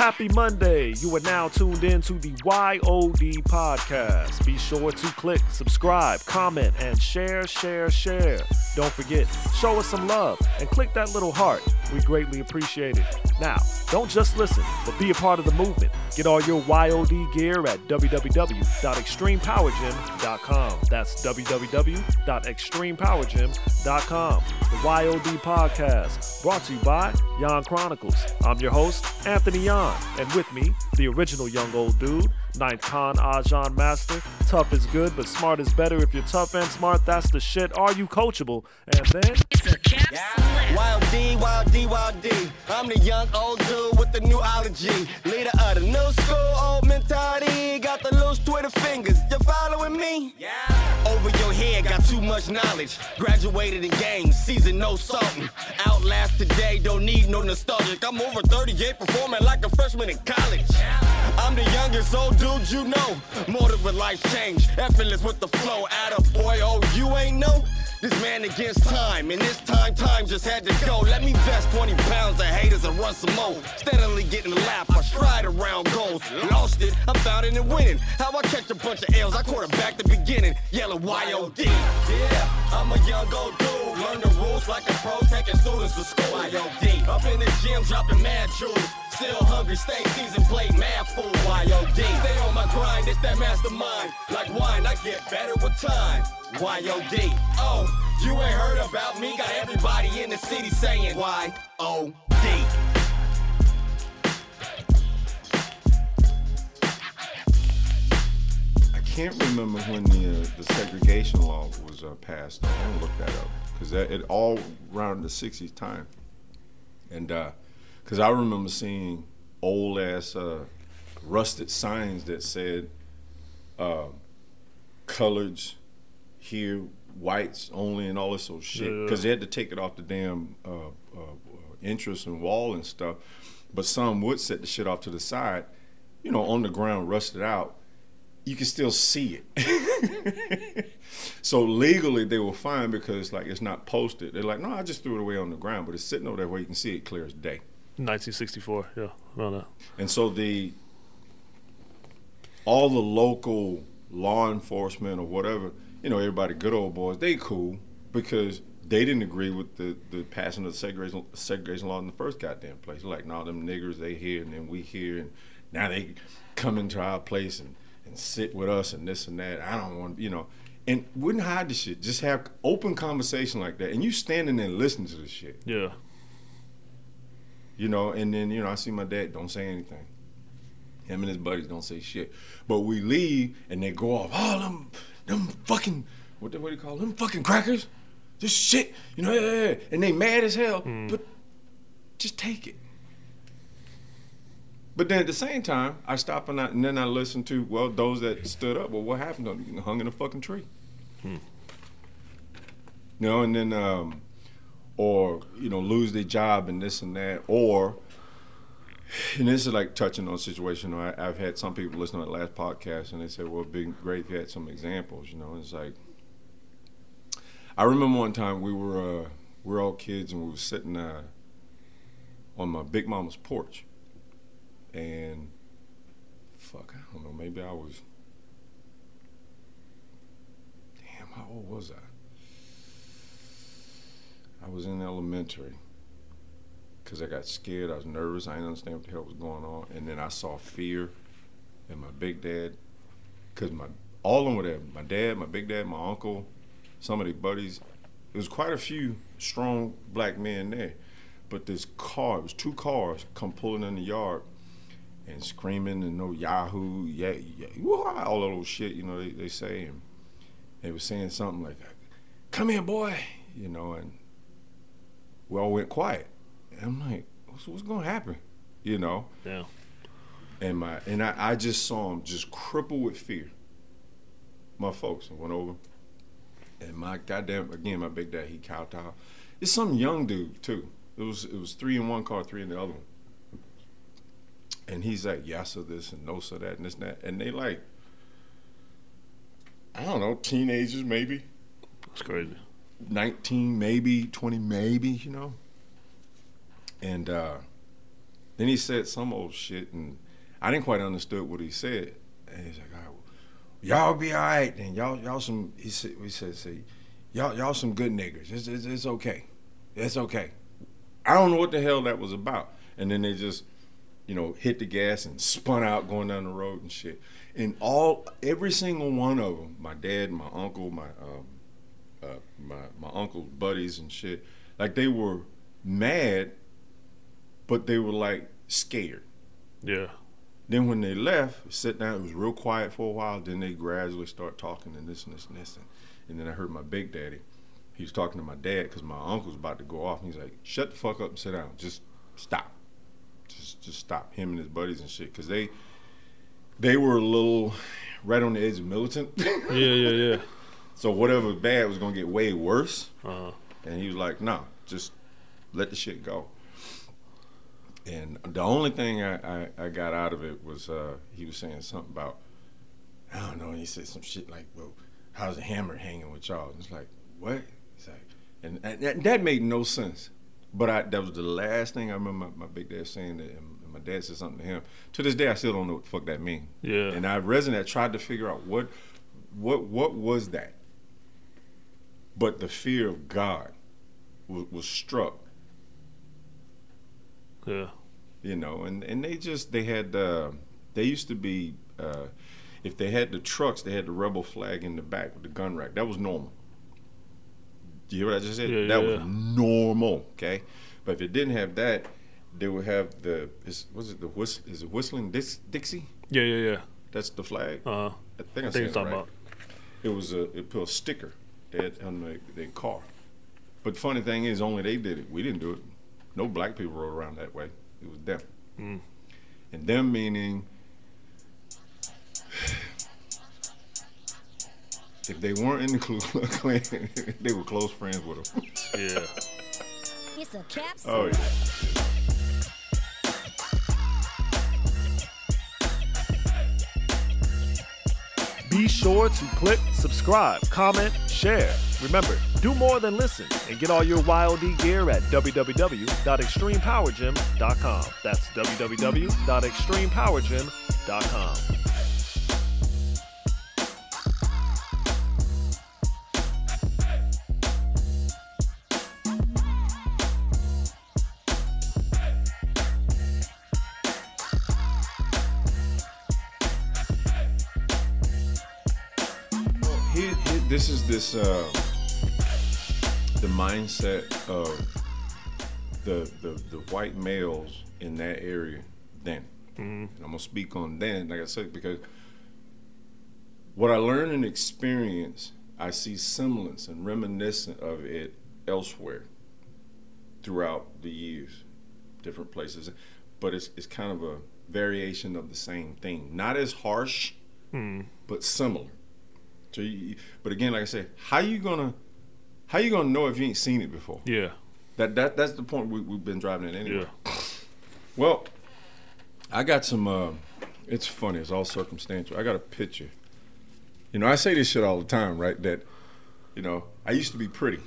Happy Monday. You are now tuned in to the YOD podcast. Be sure to click subscribe, comment, and share, share, share. Don't forget, show us some love and click that little heart. We greatly appreciate it. Now, don't just listen, but be a part of the movement. Get all your YOD gear at www.extremepowergym.com. That's www.extremepowergym.com. The YOD podcast, brought to you by Yawn Chronicles. I'm your host, Anthony Yawn, and with me, the original young old dude, Ninth Khan Ajan Master. Tough is good, but smart is better. If you're tough and smart, that's the shit. Are you coachable? And then. It's a cap select. Wild D, Wild D, Wild D. I'm the young old dude with the new ology. Leader of the new school, much knowledge. Graduated in games, season no salting. Outlast today, don't need no nostalgic. I'm over 38, performing like a freshman in college. I'm the youngest old dude you know. Motive with life change, effortless with the flow. A boy, oh, you ain't know? This man against time, and this time, time just had to go. Let me vest 20 pounds of haters and run some more. Steadily getting the lap, I stride around goals. Lost it, I'm found in and winning. How I catch a bunch of L's, I quarterback the beginning. Yellow YOD. Yeah, I'm a young old dude. Learn the rules like a pro, taking students to school. YOD. Up in the gym, dropping mad jewels. Still hungry, stay seasoned, play mad fool. YOD. Stay on my grind, it's that mastermind. Like wine, I get better with time. YOD. Oh, you ain't heard about me. Got everybody in the city saying YOD. I can't remember when the uh, the segregation law was uh, passed. I want to look that up because that it all around the '60s time, and because I remember seeing old ass uh, rusted signs that said uh, "coloreds here, whites only," and all this of shit. Yeah. Because they had to take it off the damn uh, uh, entrance and wall and stuff. But some would set the shit off to the side, you know, on the ground, rusted out you can still see it. so legally they were fine because like it's not posted. They're like, no, I just threw it away on the ground, but it's sitting over there where you can see it clear as day. 1964, yeah, around that. And so the all the local law enforcement or whatever, you know, everybody good old boys, they cool because they didn't agree with the, the passing of the segregation, segregation law in the first goddamn place. Like, no, them niggers, they here and then we here, and now they come into our place and, and sit with us and this and that. I don't want, you know, and wouldn't hide the shit. Just have open conversation like that, and you standing there listening to the shit, Yeah. you know. And then you know, I see my dad don't say anything. Him and his buddies don't say shit, but we leave and they go off. Oh, them, them fucking, what the, what do you call them? Fucking crackers. This shit, you know, yeah, yeah, yeah. and they mad as hell. Mm. But just take it. But then at the same time, I stop and, I, and then I listen to well those that stood up. Well, what happened? to them? Hung in a fucking tree. You know, and then um, or you know lose their job and this and that, or and this is like touching on a situation. I, I've had some people listen to the last podcast and they said, "Well, it'd be great if you had some examples." You know, it's like I remember one time we were uh, we were all kids and we were sitting uh, on my big mama's porch, and fuck, I don't know, maybe I was. Damn, how old was I? I was in elementary because I got scared. I was nervous. I didn't understand what the hell was going on. And then I saw fear in my big dad because my all of them were there. My dad, my big dad, my uncle, some of their buddies. There was quite a few strong black men there. But this car, it was two cars, come pulling in the yard and screaming and no Yahoo, yeah, yeah, all of those shit, you know, they, they say. And they were saying something like, come here, boy, you know, and we all went quiet. And I'm like, what's, what's going to happen? You know? Yeah. And my and I, I just saw him just crippled with fear. My folks and went over. And my goddamn again, my big dad, he kowtowed. It's some young dude too. It was it was three in one car, three in the other one. And he's like, yes of this and no of that and this and that. And they like I don't know, teenagers maybe. It's crazy. 19 19 maybe 20 maybe you know and uh Then he said some old shit, and I didn't quite understood what he said. And he's like, all right, well, y'all be all right then. Y'all, y'all some. He said, he said, say, y'all, y'all some good niggers. It's, it's, it's okay. It's okay. I don't know what the hell that was about. And then they just, you know, hit the gas and spun out going down the road and shit. And all, every single one of them, my dad, my uncle, my, um, uh, my my uncle's buddies and shit, like they were mad, but they were like scared. Yeah. Then when they left, sit down, it was real quiet for a while. Then they gradually start talking and this and this and this. And, and then I heard my big daddy. He was talking to my dad because my uncle's about to go off. And he's like, shut the fuck up and sit down. Just stop. Just just stop. Him and his buddies and shit. Because they, they were a little right on the edge of militant. Yeah, yeah, yeah. so whatever bad was going to get way worse. Uh-huh. And he was like, no, just let the shit go. And the only thing I, I, I got out of it was uh, he was saying something about, I don't know, And he said some shit like, well, how's the hammer hanging with y'all? And it's like, what? He's like, and, and that, that made no sense. But I, that was the last thing I remember my, my big dad saying that, and my dad said something to him. To this day, I still don't know what the fuck that mean. Yeah. And I resonated, I tried to figure out what, what, what was that. But the fear of God was, was struck Yeah. you know and and they just they had uh, they used to be uh, if they had the trucks they had the rebel flag in the back with the gun rack that was normal do you hear what i just said? Yeah, that yeah, was normal okay? But if it didn't have that they would have the is was it the whist is it whistling Dix, dixie? Yeah, yeah, yeah. that's the flag? Uh, i think i, I think said right. about. it was a it put a sticker. Had on the, their car. But the funny thing is only they did it. We didn't do it. No black people rode around that way. It was them. Mm. and them meaning if they weren't in the Ku Klux Klan, they were close friends with them. Yeah. It's a Cap Slaps. Oh yeah. Be sure to click subscribe, comment, share. Remember, do more than listen and get all your YOD gear at www.extremepowergym.com. That's www.extremepowergym.com. this uh, the mindset of the, the the white males in that area then. And I'm gonna speak on then, like I said, because what I learned and experience, I see semblance and reminiscent of it elsewhere throughout the years, different places. But it's it's kind of a variation of the same thing, not as harsh, but similar. So, you, but again, like I said, how you gonna how you gonna know if you ain't seen it before? Yeah. That that that's the point we, we've been driving at anyway. Yeah. Well, I got some. Uh, it's funny. It's all circumstantial. I got a picture. You know, I say this shit all the time, right? That, you know, I used to be pretty.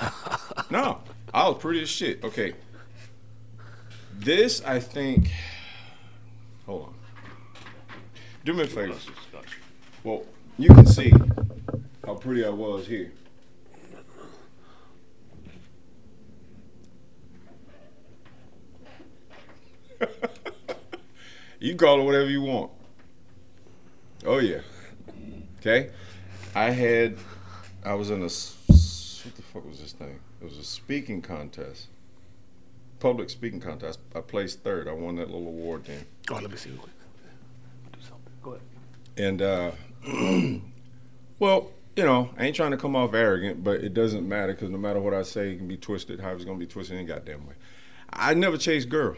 no, I was pretty as shit. Okay. This, I think. Hold on. Do me a favor. Well, you can see how pretty I was here. you can call it whatever you want. Oh yeah. Okay. I had. I was in a. What the fuck was this thing? It was a speaking contest. Public speaking contest. I placed third. I won that little award then. Oh, let me see. real quick. Do something. Go ahead. And uh, well, you know, I ain't trying to come off arrogant, but it doesn't matter because no matter what I say, it can be twisted. How it's gonna be twisted any goddamn way. I never chased girl,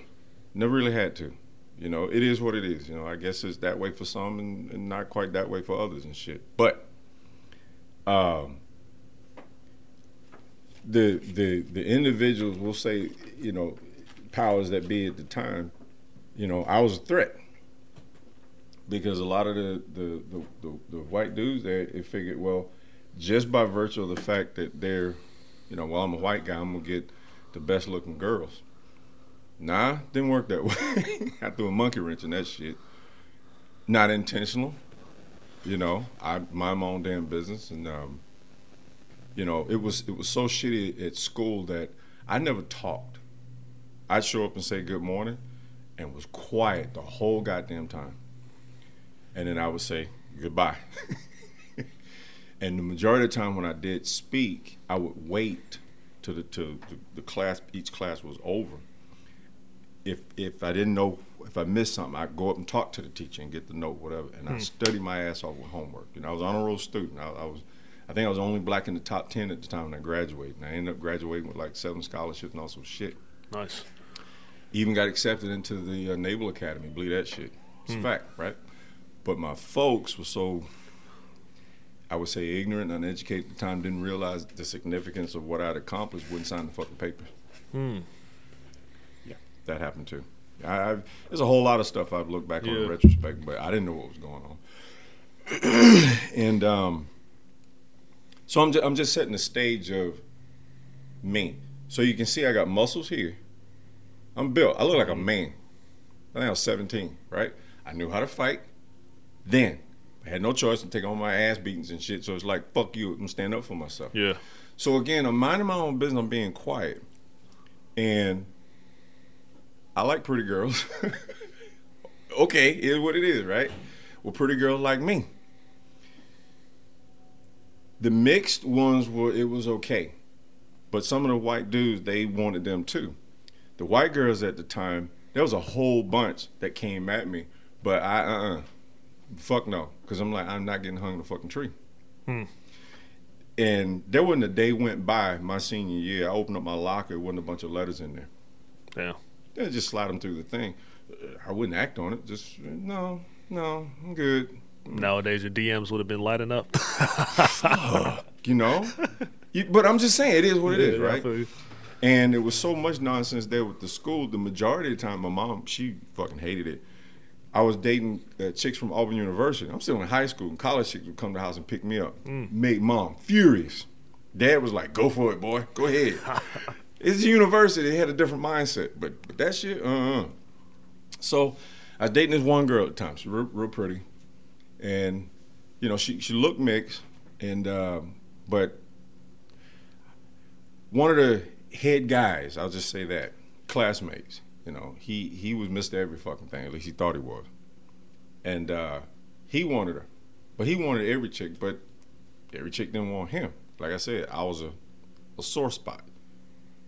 never really had to. You know, it is what it is. You know, I guess it's that way for some and, and not quite that way for others and shit. But um, the the the individuals will say, you know, powers that be at the time, you know, I was a threat because a lot of the the, the, the, the white dudes there it figured well just by virtue of the fact that they're you know well I'm a white guy I'm gonna get the best looking girls Nah, didn't work that way. I threw a monkey wrench in that shit. Not intentional. You know, I mind my own damn business, and um, you know, it was it was so shitty at school that I never talked. I'd show up and say good morning, and was quiet the whole goddamn time, and then I would say goodbye. and the majority of the time when I did speak, I would wait to the till the, the class each class was over. If if I didn't know if I missed something, I'd go up and talk to the teacher and get the note, whatever. And I studied my ass off with homework. You know, I was on a roll student. I, I was, I think I was only black in the top ten at the time when I graduated. And I ended up graduating with like seven scholarships and all some shit. Nice. Even got accepted into the uh, Naval Academy. Believe that shit. It's a fact, right? But my folks were so, I would say, ignorant and uneducated at the time, didn't realize the significance of what I'd accomplished, wouldn't sign the fucking papers. Hmm. Yeah, that happened too. I, I've, there's a whole lot of stuff I've looked back on in retrospect, but I didn't know what was going on. and um, so I'm just, I'm just setting the stage of me. So you can see I got muscles here. I'm built. I look like a man. I think I was 17, right? I knew how to fight. Then I had no choice to take on my ass beatings and shit. So it's like, fuck you. I'm stand up for myself. Yeah. So again, I'm minding my own business. I'm being quiet, and I like pretty girls. okay, is what it is, right? Well, pretty girls like me. The mixed ones were it was okay, but some of the white dudes they wanted them too. The white girls at the time, there was a whole bunch that came at me, but I uh uh fuck no, because I'm like I'm not getting hung in the fucking tree. And there wasn't a day went by my senior year. I opened up my locker, it wasn't a bunch of letters in there. Yeah. Yeah, just slide them through the thing. Uh, I wouldn't act on it. Just no, no, I'm good. Nowadays, your DMs would have been lighting up. You know, you, but I'm just saying it is what it is, Yeah, I right? And it was so much nonsense there with the school. The majority of the time, my mom she fucking hated it. I was dating uh, chicks from Auburn University. I'm still in high school, and college chicks would come to the house and pick me up. Made mom furious. Dad was like, "Go for it, boy. Go ahead." it's a university. They had a different mindset, but, but that shit, uh, uh So I was dating this one girl at the time. She was real, real pretty, and you know she she looked mixed, and um, but one of the head guys, I'll just say that, classmates, you know, he he was Mr. Every fucking thing. At least he thought he was, and uh, he wanted her, but he wanted every chick, but every chick didn't want him. Like I said, I was a a sore spot,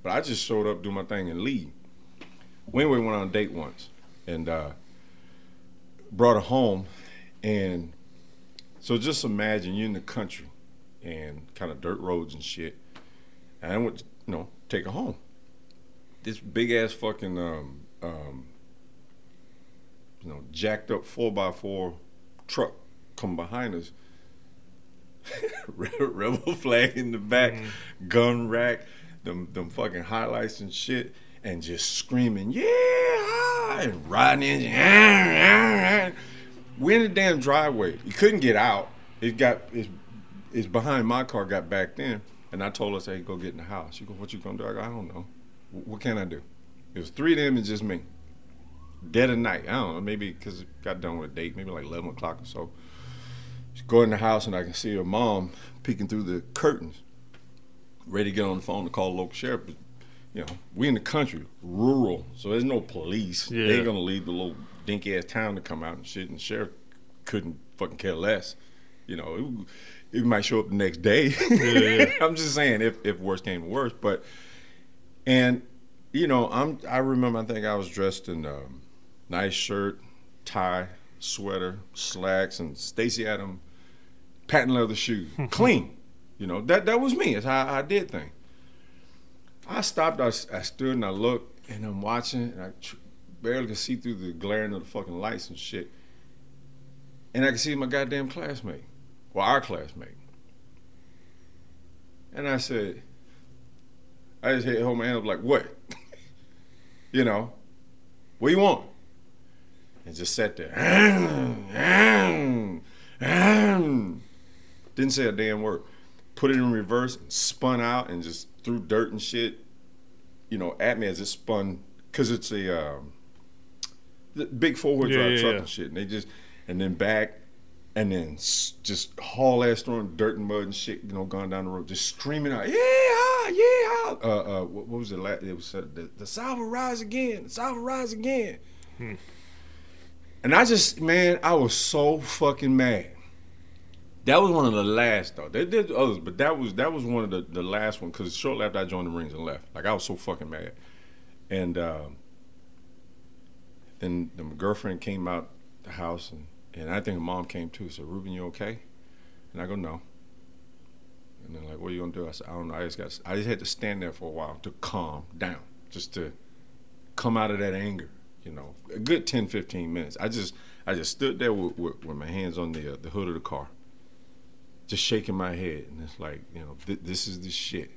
but I just showed up, do my thing, and leave. We anyway went on a date once, and uh, brought her home, and so just imagine you're in the country, and kind of dirt roads and shit. And I went, you know, take her home. This big ass fucking, um, um, you know, jacked up four by four truck come behind us. Rebel flag in the back, gun rack, them them fucking highlights and shit, and just screaming, yeah, and riding in. We're in the damn driveway. You couldn't get out. It got it's, it's behind my car. Got backed in, and I told her, "Hey, go get in the house." She go, "What you gonna do?" I go, "I don't know. "Wh- What can I do?" It was three of them and just me. Dead of night. I don't know. Maybe because it got done with a date. Maybe like eleven o'clock or so. She's going in the house and I can see her mom peeking through the curtains, ready to get on the phone to call the local sheriff. But, you know, we in the country, rural, so there's no police. Yeah. They're gonna leave the little dinky ass town to come out and shit. And the sheriff couldn't fucking care less. You know, it, it might show up the next day. yeah. I'm just saying if if worse came to worse, but and you know, I'm I remember I think I was dressed in a nice shirt, tie, sweater, slacks, and Stacy Adam patent leather shoes, clean. You know that that was me. It's how I did things. I stopped. I, I stood and I looked, and I'm watching, and I tr- barely could see through the glaring of the fucking lights and shit. And I could see my goddamn classmate, well, our classmate. And I said, I just hit hold my hand up like, what? you know, what do you want? And just sat there. Didn't say a damn word. Put it in reverse and spun out and just threw dirt and shit, you know, at me as it spun because it's a um, big four wheel Yeah, drive yeah, truck yeah. and shit. And they just and then back and then just haul ass throwing dirt and mud and shit, you know, going down the road, just screaming out, yeah, yeah. Uh, uh, what, what was it? La- it was uh, the, the South will rise again. The South will rise again. And I just, man, I was so fucking mad. That was one of the last though. They did others, but that was that was one of the, the last one because shortly after I joined the Marines and left, like I was so fucking mad. And um, then the, my girlfriend came out the house and, and I think her mom came too. Said, "Ruben, you okay?" And I go, "No." And they're like, "What are you gonna do?" I said, "I don't know. I just got. I just had to stand there for a while to calm down, just to come out of that anger. You know, a good 10, 15 minutes. I just I just stood there with, with, with my hands on the uh, the hood of the car, just shaking my head, and it's like, you know, th- this is the shit.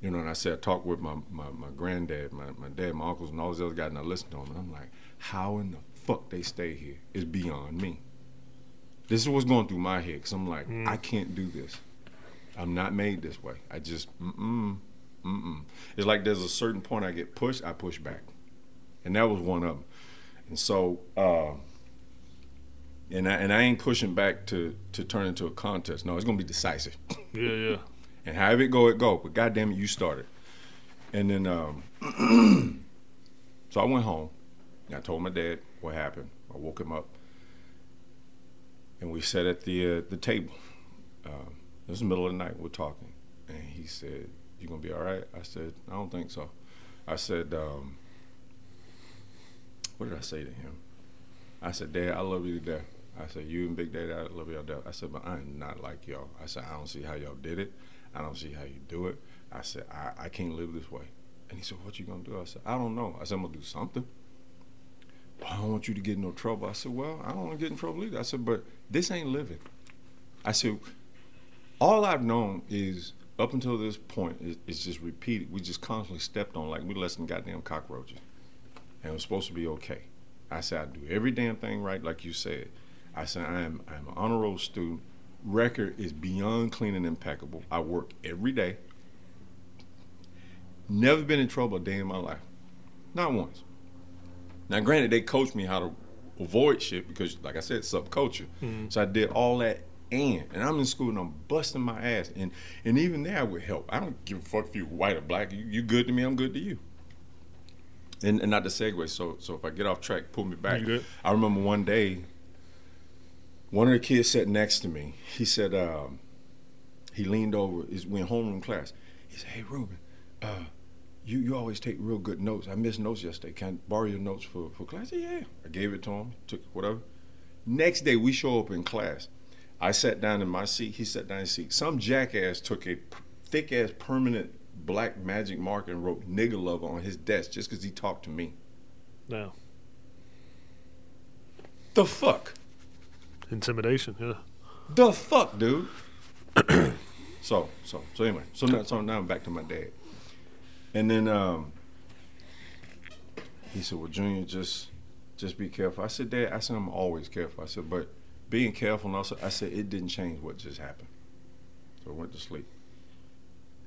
You know, and I said, I talked with my, my, my granddad, my, my dad, my uncles, and all those other guys, and I listened to them, and I'm like, how in the fuck they stay here is beyond me. This is what's going through my head, because I'm like, I can't do this. I'm not made this way. I just, mm-mm, mm-mm. It's like there's a certain point I get pushed, I push back. And that was one of them. And so, uh, and I, and I ain't pushing back to, to turn into a contest. No, it's going to be decisive. Yeah, yeah. And however it go, it go. But goddamn it, you started. And then, um, so I went home. And I told my dad what happened. I woke him up, and we sat at the uh, the table. Um, the middle of the night. We're talking, and he said, "You gonna be all right?" I said, "I don't think so." I said, um, "What did I say to him?" I said, "Dad, I love you to death." I said, "You and Big Daddy, I love y'all to death." I said, "But I am not like y'all." I said, "I don't see how y'all did it. I don't see how you do it." I said, "I, I can't live this way." And he said, "What you gonna do?" I said, "I don't know." I said, "I'm gonna do something." Well, I don't want you to get in no trouble. I said, "Well, I don't want to get in trouble either." I said, "But this ain't living." I said, "All I've known is up until this point is, is just repeated. We just constantly stepped on like we less than goddamn cockroaches, and it was supposed to be okay." I said, "I do every damn thing right, like you said." I said, "I am I'm an honor roll student. Record is beyond clean and impeccable. I work every day. Never been in trouble a day in my life, not once." Now, granted, they coached me how to avoid shit because, like I said, subculture. Mm-hmm. So I did all that, and and I'm in school and I'm busting my ass, and and even there I would help. I don't give a fuck if you white or black. You, you good to me, I'm good to you. And, and not to segue. So so if I get off track, pull me back. I remember one day, one of the kids sat next to me. He said, um, he leaned over. Is we in homeroom class. He said, "Hey, Ruben, uh, you you always take real good notes. I missed notes yesterday. Can I borrow your notes for for class?" I said, "Yeah." I gave it to him. Took whatever. Next day, we show up in class. I sat down in my seat. He sat down in his seat. Some jackass took a thick ass permanent black magic marker and wrote "nigger lover" on his desk just because he talked to me. Now, The fuck. intimidation. Yeah. The fuck, dude. so, so, so anyway, so now, so now I'm back to my dad, and then um, he said, "Well, Junior, just, just be careful." I said, "Dad, I said I'm always careful." I said, "But being careful, and also, I said it didn't change what just happened." So I went to sleep.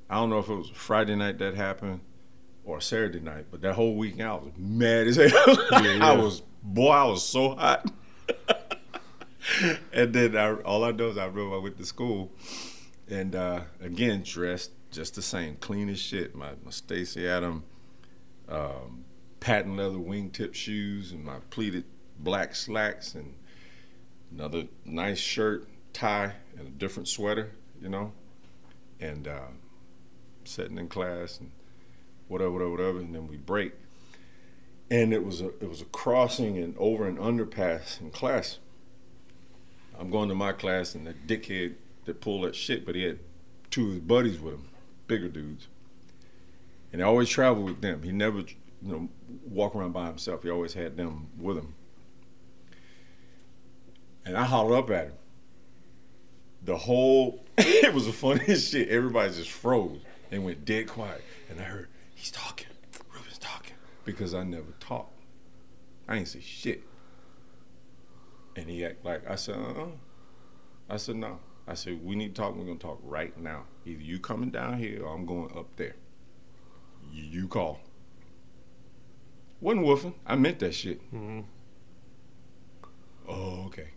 I don't know if it was Friday night that happened or Saturday night, but that whole weekend I was mad as hell. yeah. I was, boy, I was so hot. and then I, all I know is I remember I went to school, and uh, again dressed just the same, clean as shit. My, my Stacy Adam um, patent leather wingtip shoes and my pleated black slacks and another nice shirt, tie, and a different sweater, you know, and uh, sitting in class and whatever, whatever, whatever, and then we break. And it was a it was a crossing and over an underpass in class. I'm going to my class, and the dickhead that pulled that shit, but he had two of his buddies with him, bigger dudes. And I always traveled with them. He never, you know, walk around by himself. He always had them with him. And I hollered up at him. The whole, it was the funniest shit. Everybody just froze and went dead quiet. And I heard, he's talking. Ruben's talking. Because I never talked. I ain't say shit. And he act like I said, uh-uh. I said, no. I said, we need to talk. We're gonna talk right now. Either you coming down here or I'm going up there. You, you call. Wasn't woofing. I meant that shit. Mm-hmm. Oh, okay.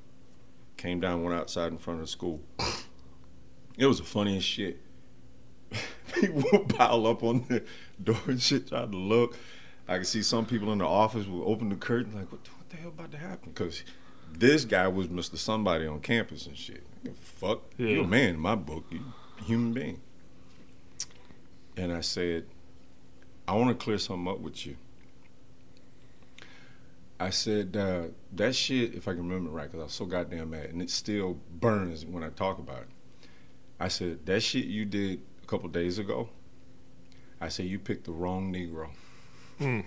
Came down, went outside in front of the school. It was the funniest shit. People would pile up on the door and shit, trying to look. I could see some people in the office would open the curtain, like, what, what the hell about to happen? Because this guy was Mr. Somebody on campus and shit. Fuck, you Yeah. a man in my book, you human being. And I said, I want to clear something up with you. I said, uh, that shit, if I can remember right, because I was so goddamn mad, and it still burns when I talk about it. I said, that shit you did a couple days ago, I said, you picked the wrong Negro. Mm.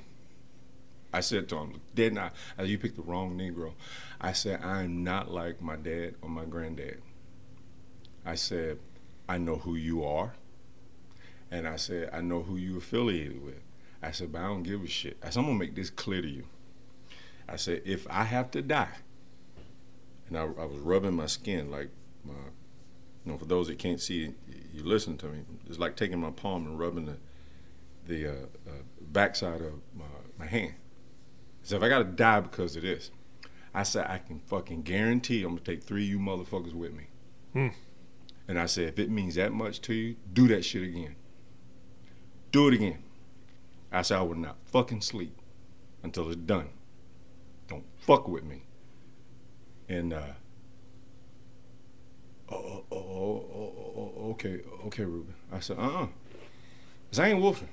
I said to him, "Did not? I said, you picked the wrong Negro. I said, I am not like my dad or my granddad. I said, I know who you are. And I said, I know who you affiliated with. I said, but I don't give a shit. I said, I'm gonna make this clear to you. I said, if I have to die, and I, I was rubbing my skin like my, you know, for those that can't see, you listen to me. It's like taking my palm and rubbing the, the uh, uh, backside of my, my hand. So if I gotta die because of this, I said I can fucking guarantee I'm gonna take three of you motherfuckers with me. Hmm. And I said, if it means that much to you, do that shit again. Do it again. I said I would not fucking sleep until it's done. Don't fuck with me. And uh oh, oh, oh, oh, oh, oh, okay, okay, Ruben. I said, uh-uh. Said, I ain't woofing.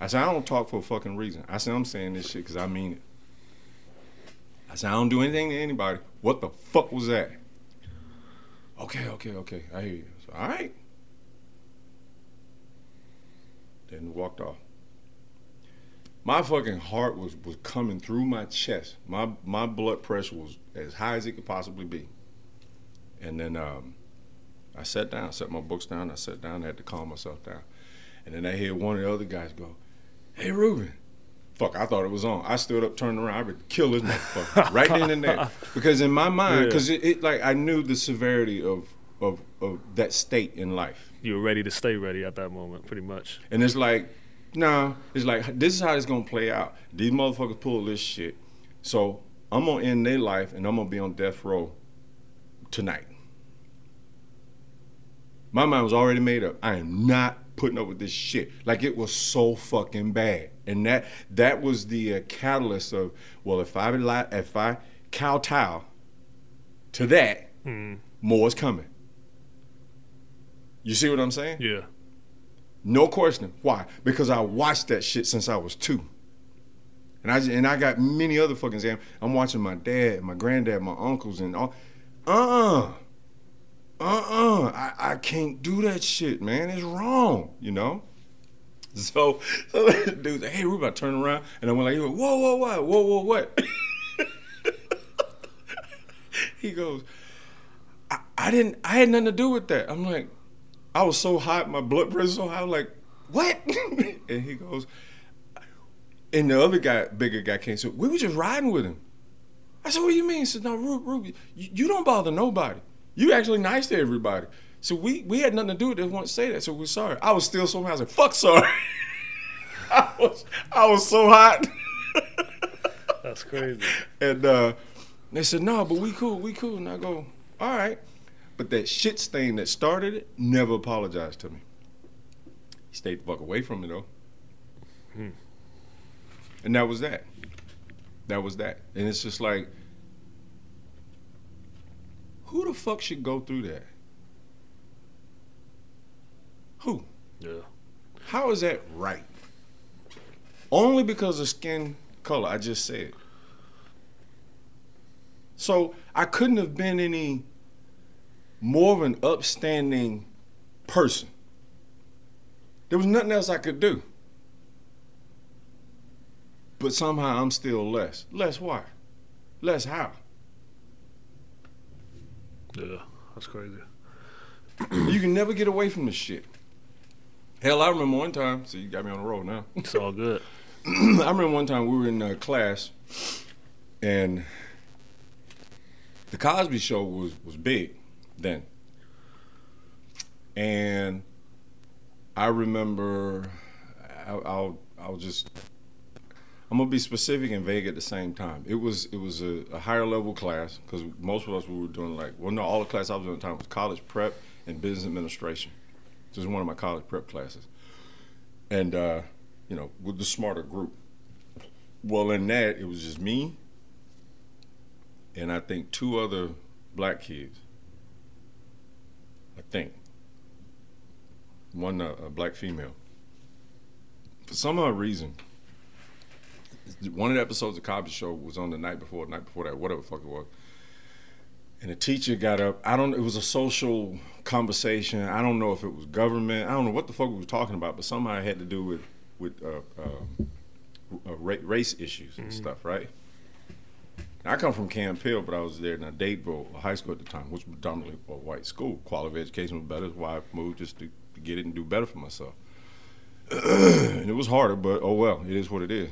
I said, I don't talk for a fucking reason. I said, I'm saying this shit because I mean it. I said, I don't do anything to anybody. What the fuck was that? Okay, okay, okay. I hear you. Said, All right. Then walked off. My fucking heart was was coming through my chest. My my blood pressure was as high as it could possibly be. And then um, I sat down, set my books down. I sat down. I had to calm myself down. And then I hear one of the other guys go, "Hey, Ruben." Fuck, I thought it was on. I stood up, turned around, I would kill this motherfucker right then and there. Because in my mind, Yeah. because it, it like I knew the severity of, of of that state in life. You were ready to stay ready at that moment, pretty much. And it's like, nah, it's like this is how it's gonna play out. These motherfuckers pull this shit. So I'm gonna end their life and I'm gonna be on death row tonight. My mind was already made up. I am not putting up with this shit. Like it was so fucking bad. And that that was the uh, catalyst of well, if I if I kowtow to that, Mm. more is coming. You see what I'm saying? Yeah. No question. Why? Because I watched that shit since I was two. And I and I got many other fucking examples. I'm watching my dad, my granddad, my uncles, and all. Uh uh-uh. uh. I, I can't do that shit, man. It's wrong, you know? So, so like, hey, Ruben, I turn around and I went like, whoa, whoa, whoa, whoa, whoa, what? he goes, I, I didn't, I had nothing to do with that. I'm like, I was so hot, my blood pressure so high. I was like, what? and he goes, and the other guy, bigger guy came. So we were just riding with him. I said, what do you mean? He said, no, Rube, Rube, you, you don't bother nobody. You actually nice to everybody. So we we had nothing to do with it. Want to say that? So we're sorry. I was still so mad. I was like, fuck, sorry. I was I was so hot. That's crazy. And uh, they said, no, but we cool, we cool. And I go, all right. But that shit stain that started it never apologized to me. He stayed the fuck away from me though. Hmm. And that was that. That was that. And it's just like, who the fuck should go through that? Who? Yeah. How is that right? Only because of skin color, I just said. So I couldn't have been any more of an upstanding person. There was nothing else I could do. But somehow I'm still less. Less why? Less how? Yeah. That's crazy. you can never get away from this shit. Hell, I remember one time. See, you got me on the road now. It's all good. I remember one time we were in uh, class, and the Cosby Show was was big then, and I remember I, I'll I'll just I'm gonna be specific and vague at the same time. It was it was a, a higher level class because most of us we were doing like well no all the class I was doing at the time was college prep and business administration. This is one of my college prep classes, and uh, you know with the smarter group. Well, in that it was just me and I think two other black kids. I think one uh, a black female. For some odd reason, one of the episodes of Cosby Show was on the night before, the night before that, whatever the fuck it was. And the teacher got up. I don't. It was a social conversation. I don't know if it was government. I don't know what the fuck we were talking about, but somehow it had to do with with uh, uh, uh, race issues and stuff, right? I come from Camp Hill, but I was there in a Dadeville High School at the time, which was predominantly a white school. Quality of education was better. Why I moved just to, to get it and do better for myself. and it was harder, but oh well, it is what it is.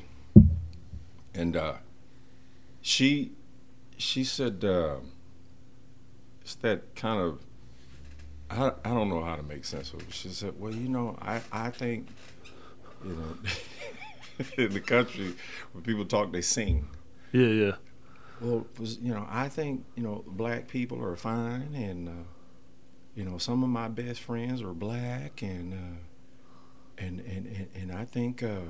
And uh, she she said uh, it's that kind of I, I don't know how to make sense of it. She said, Well, you know, I, I think, you know, in the country when people talk they sing. Yeah, yeah. Well, you know, I think you know, black people are fine, and uh, you know, some of my best friends are black, and uh, and, and and and I think uh,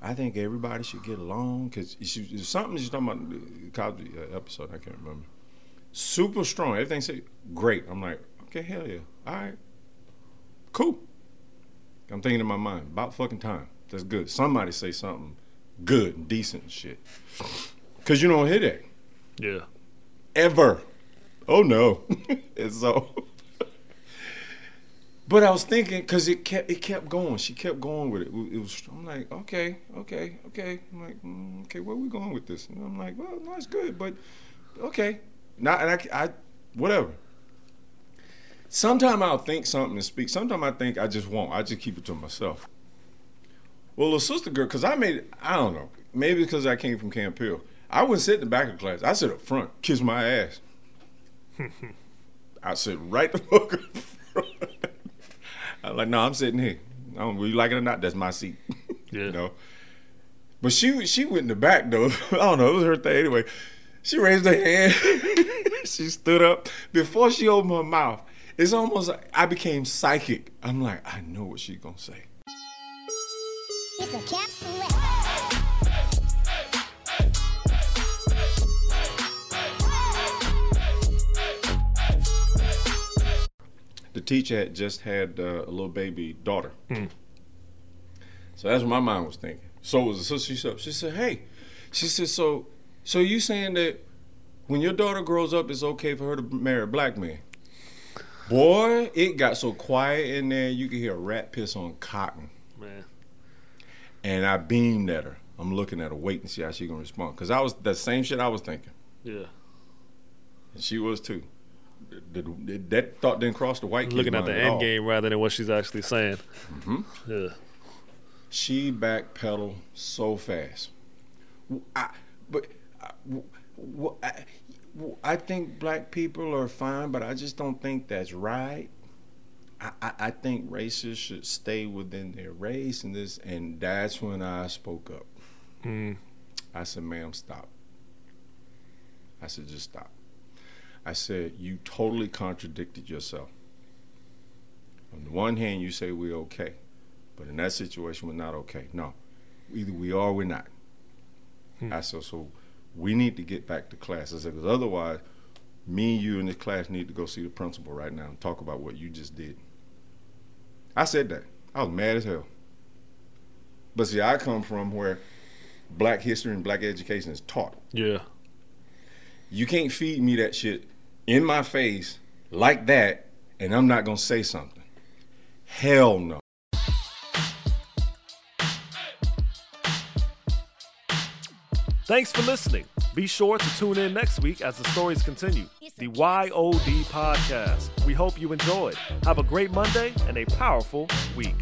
I think everybody should get along because something she's talking about the Cosby uh, episode. I can't remember. Super strong. Everything said great. I'm like, okay, hell yeah, all right, cool. I'm thinking in my mind about fucking time. That's good. Somebody say something good and decent and shit. Cause you don't hear that. Yeah. Ever. Oh no. and so But I was thinking because it kept it kept going. She kept going with it. It was. I'm like, okay, okay, okay. I'm like, mm, okay, where are we going with this? And I'm like, well, no, it's good, but okay. Not, and I, I, whatever. Sometimes I'll think something and speak. Sometimes I think I just won't. I just keep it to myself. Well, the sister girl, because I made, I don't know, maybe because I came from Camp Hill. I wouldn't sit in the back of class. I sit up front, kiss my ass. I sit right the fuck up front. I'm like, no, I'm sitting here. I don't, know, you like it or not, that's my seat. Yeah. you know. But she she went in the back though. I don't know, it was her thing anyway. She raised her hand. she stood up. Before she opened her mouth, it's almost like I became psychic. I'm like, I know what she's gonna say. Teacher had just had uh, a little baby daughter. So that's what my mind was thinking. So was the sister. She said, she said, "Hey," she said, "So, so you saying that when your daughter grows up, it's okay for her to marry a black man?" Boy, it got so quiet in there, you could hear a rat piss on cotton. Man. And I beamed at her. I'm looking at her, waiting to see how she gonna respond. Cause I was the same shit I was thinking, Yeah. and she was too. The- that thought didn't cross the white. Looking at the end game rather than what she's actually saying. Mm-hmm. Yeah. she backpedaled so fast. I, but I, I, I think black people are fine, but I just don't think that's right. I, I, I think racists should stay within their race, and this, and that's when I spoke up. Mm. I said, "Ma'am, stop." I said, "Just stop." I said, "You totally contradicted yourself. On the one hand, you say we're okay, but in that situation, we're not okay. No, either we are or we're not." Hmm. I said, "So we need to get back to class." I said, "Because otherwise, me and you in this class need to go see the principal right now and talk about what you just did." I said that. I was mad as hell. But see, I come from where black history and black education is taught. Yeah. You can't feed me that shit in my face like that, and I'm not gonna say something. Hell no. Thanks for listening. Be sure to tune in next week as the stories continue. The YOD podcast. We hope you enjoyed. Have a great Monday and a powerful week.